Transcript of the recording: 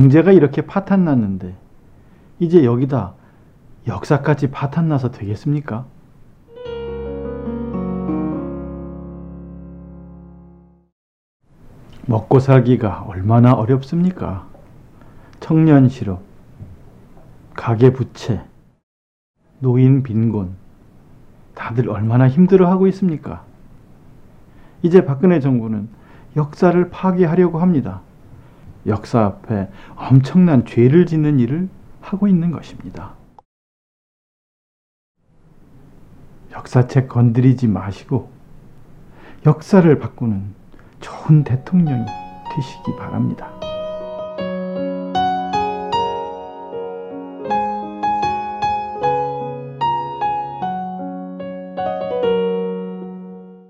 경제가 이렇게 파탄 났는데 이제 여기다 역사까지 파탄 나서 되겠습니까? 먹고 살기가 얼마나 어렵습니까? 청년 실업, 가계 부채, 노인 빈곤, 다들 얼마나 힘들어하고 있습니까? 이제 박근혜 정부는 역사를 파괴하려고 합니다. 역사 앞에 엄청난 죄를 짓는 일을 하고 있는 것입니다. 역사책 건드리지 마시고 역사를 바꾸는 좋은 대통령이 되시기 바랍니다.